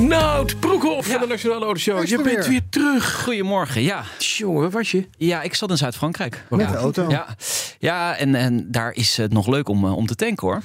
Nout Broekhoff van de Nationale Autoshow. Je bent weer terug. Goedemorgen, ja. Jongen, was je? Ja, ik zat in Zuid-Frankrijk. Met ja. de auto? Ja, ja en, en daar is het nog leuk om, eh, om te tanken hoor.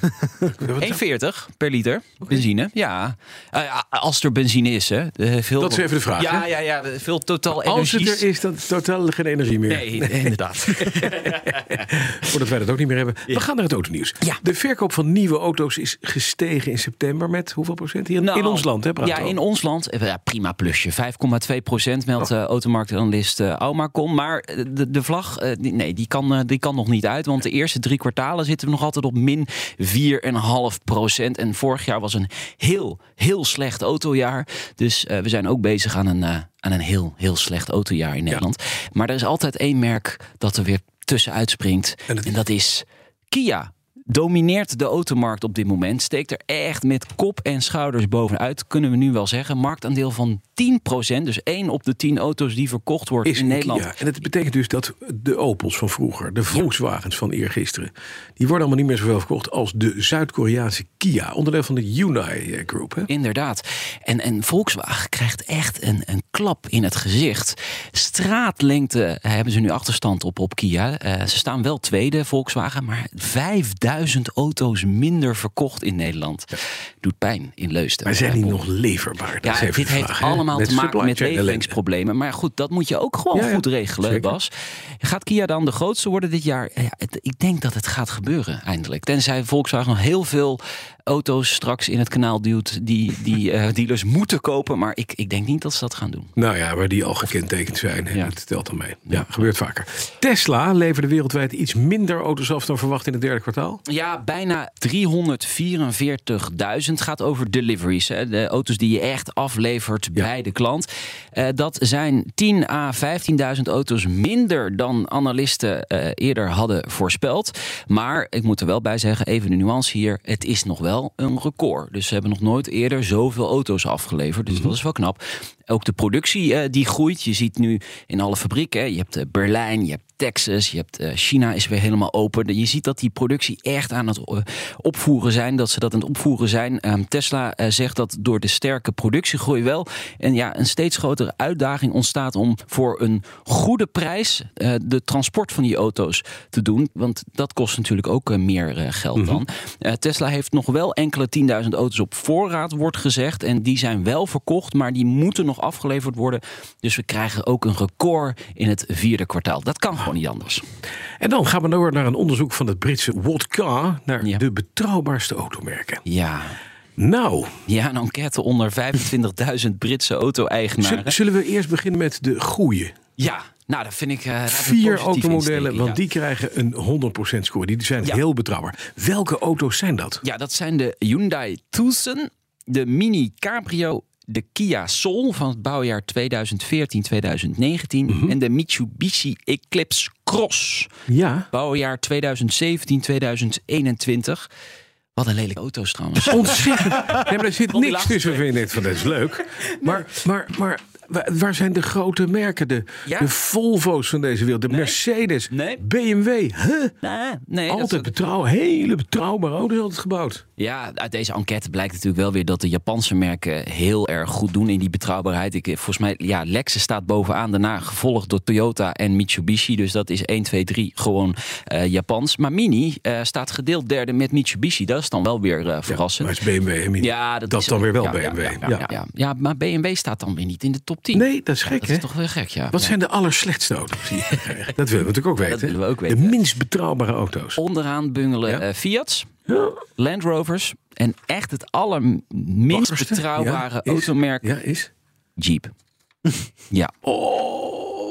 1,40 per liter benzine. Ja, Eh, ja, als er benzine is. Hè. Eh, veel, Dat is even de vraag, Ja, ja, ja, veel totaal Als het er is, dan is totaal geen energie meer. Nee, inderdaad. Voordat wij dat ook niet meer hebben. We gaan naar het autonieuws. Ja. De verkoop van nieuwe auto's is gestegen in september met hoeveel procent? Hier Nou, in ons land, hè? praat Ja. In ons land. eh, Ja, prima plusje. 5,2 procent meldt uh, automarktanalist uh, Aumacom. Maar eh, de, de vlag, uh, die, nee, die kan, die kan nog niet uit. Want de eerste drie kwartalen zitten we nog altijd op min 4,5 procent. En vorig jaar was een heel, heel slecht autojaar. Dus we zijn ook bezig aan een, aan een heel, heel slecht autojaar in Nederland. Ja. Maar er is altijd één merk dat er weer tussenuit springt. En, en dat is Kia domineert de automarkt op dit moment. Steekt er echt met kop en schouders bovenuit, kunnen we nu wel zeggen. Marktaandeel van 10%, dus 1 op de 10 auto's die verkocht wordt is in Nederland. En dat betekent dus dat de Opels van vroeger, de Volkswagens van eergisteren, die worden allemaal niet meer zoveel verkocht als de Zuid-Koreaanse Kia, onderdeel van de Hyundai Group. Hè? Inderdaad. En, en Volkswagen krijgt echt een, een klap in het gezicht. Straatlengte hebben ze nu achterstand op op Kia. Uh, ze staan wel tweede, Volkswagen, maar 5000 auto's minder verkocht in Nederland. Ja. Doet pijn in Leusden. Maar zijn die nog leverbaar? Dat ja, dit heeft allemaal te maken met leveringsproblemen. Maar goed, dat moet je ook gewoon ja, goed regelen, Zeker. Bas. Gaat Kia dan de grootste worden dit jaar? Het, ik denk dat het gaat gebeuren eindelijk. Tenzij Volkswagen nog heel veel auto's straks in het kanaal duwt die, die uh, dealers moeten kopen. Maar ik, ik denk niet dat ze dat gaan doen. Nou ja, waar die al gekentekend zijn. Ja. Dat telt dan mee. Ja, ja, gebeurt vaker. Tesla leverde wereldwijd iets minder auto's af dan verwacht in het derde kwartaal. Ja, bijna 344.000 gaat over deliveries. Hè. De auto's die je echt aflevert ja. bij de klant. Uh, dat zijn 10 à 15.000 auto's minder dan analisten uh, eerder hadden voorspeld. Maar ik moet er wel bij zeggen, even de nuance hier. Het is nog wel een record. Dus ze hebben nog nooit eerder zoveel auto's afgeleverd. Dus mm -hmm. dat is wel knap. Ook de productie uh, die groeit. Je ziet nu in alle fabrieken. Je hebt uh, Berlijn, je hebt Texas, je hebt uh, China is weer helemaal open. Je ziet dat die productie echt aan het opvoeren zijn. Dat ze dat aan het opvoeren zijn. Um, Tesla zegt dat door de sterke productiegroei wel en ja, een steeds grotere uitdaging ontstaat om voor een goede prijs de transport van die auto's te doen. Want dat kost natuurlijk ook meer geld mm -hmm. dan. Tesla heeft nog wel enkele 10.000 auto's op voorraad, wordt gezegd. En die zijn wel verkocht, maar die moeten nog afgeleverd worden. Dus we krijgen ook een record in het vierde kwartaal. Dat kan gewoon niet anders. En dan gaan we door naar een onderzoek van het Britse Car naar ja. de betrouwbaarste automerken. Ja. Nou. Ja, een enquête onder 25.000 Britse auto-eigenaren. Zullen we eerst beginnen met de goeie? Ja, nou, dat vind ik. Uh, Vier automodellen, want ja. die krijgen een 100% score. Die zijn ja. heel betrouwbaar. Welke auto's zijn dat? Ja, dat zijn de Hyundai Tucson, de Mini Cabrio, de Kia Soul van het bouwjaar 2014-2019 mm -hmm. en de Mitsubishi Eclipse Cross. Ja. Bouwjaar 2017-2021. Wat een lelijke auto's trouwens. Ontzettend. Nee, maar er zit niks tussen, vind ik van dat is leuk. Maar, maar, maar waar zijn de grote merken? De, ja? de Volvo's van deze wereld, de nee. Mercedes, nee. BMW. Huh? Nee, nee, altijd betrouw, hele betrouwbare auto's altijd gebouwd. Ja, uit deze enquête blijkt natuurlijk wel weer dat de Japanse merken heel erg goed doen in die betrouwbaarheid. Ik, volgens mij, ja, Lexus staat bovenaan, daarna gevolgd door Toyota en Mitsubishi. Dus dat is 1, 2, 3 gewoon uh, Japans. Maar Mini uh, staat gedeeld derde met Mitsubishi. Dat is dan wel weer uh, verrassend. Ja, maar is BMW en Mini. Ja, dat, dat is dan weer wel ja, BMW. Ja, ja, ja, ja, maar BMW staat dan weer niet in de top 10. Nee, dat is gek, dat hè? is toch wel gek, ja. Wat zijn de allerslechtste auto's die je krijgt? Dat willen we natuurlijk ook weten. Dat willen we ook weten. De minst betrouwbare auto's. Onderaan bungelen Fiat's, Land Rovers en echt het allerminst betrouwbare is, automerk ja, is? Jeep. ja. Oh,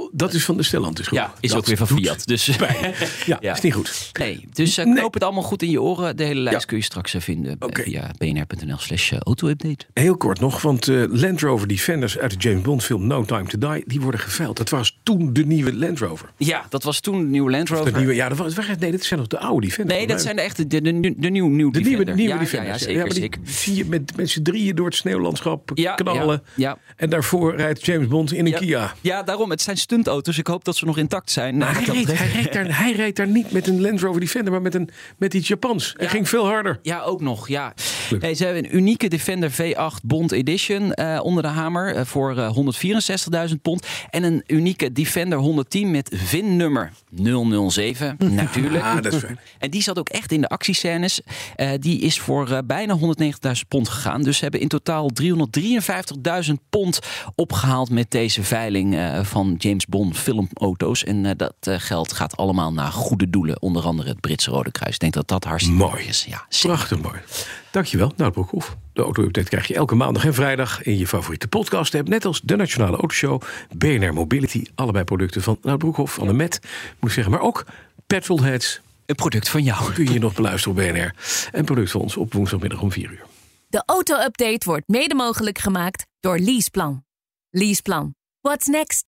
Oh, dat is van de Stellantis groep. Ja, is Dat ook weer van Fiat. Dus pijn. Ja, Ja. is niet goed. nee, dus uh, Nee. knoop het allemaal goed in je oren. De hele lijst Ja. kun je straks eh, vinden Oké. via bnr.nl slash eh, auto-update. Heel kort nog, want eh, Land Rover Defenders uit de James Bond film No Time to Die, die worden geveild. Dat was toen de nieuwe Land Rover. Ja, dat was toen de nieuwe Land Rover. De nieuwe, ja, dat was, nee, dat zijn nog de oude Defenders. Nee, dat zijn de echte, de, de, de, de nieuwe, nieuw de nieuwe, Defender. nieuwe ja, Defenders. Ja, zeker, je met, met z'n drieën door het sneeuwlandschap knallen. ja. En daarvoor rijdt James Bond in een. Kia. Ja, daarom. Het zijn stuntauto's. Ik hoop dat ze nog intact zijn. Maar hij, reed, hij, reed daar, hij reed daar niet met een Land Rover Defender, maar met, een, met iets Japans. Hij Ja. ging veel harder. Ja, ook nog. Ja. Ze hebben een unieke Defender V8 Bond Edition eh, onder de hamer eh, voor eh, 164.000 pond. En een unieke Defender 110 met VIN-nummer 007, natuurlijk. Ah, dat is fijn. En die zat ook echt in de actiescènes. Eh, die is voor eh, bijna 190.000 pond gegaan. Dus ze hebben in totaal 353.000 pond opgehaald met deze veiling eh, van James Bond filmauto's. En eh, dat eh, geld gaat allemaal naar goede doelen. Onder andere het Britse Rode Kruis. Ik denk dat dat hartstikke Mooi. mooi is. Ja, zeker. Prachtig mooi. Dankjewel, Nout Broekhoff. De auto-update krijg je elke maandag en vrijdag in je favoriete podcast. Hebt net als de Nationale Autoshow, BNR Mobility. Allebei producten van Nout Broekhoff, van de Met, moet ik zeggen. Maar ook Petrolheads Een product van jou. kun je hier nog beluisteren op BNR. En product van ons op woensdagmiddag om 4 uur. De auto-update wordt mede mogelijk gemaakt door Leaseplan. Leaseplan. What's next?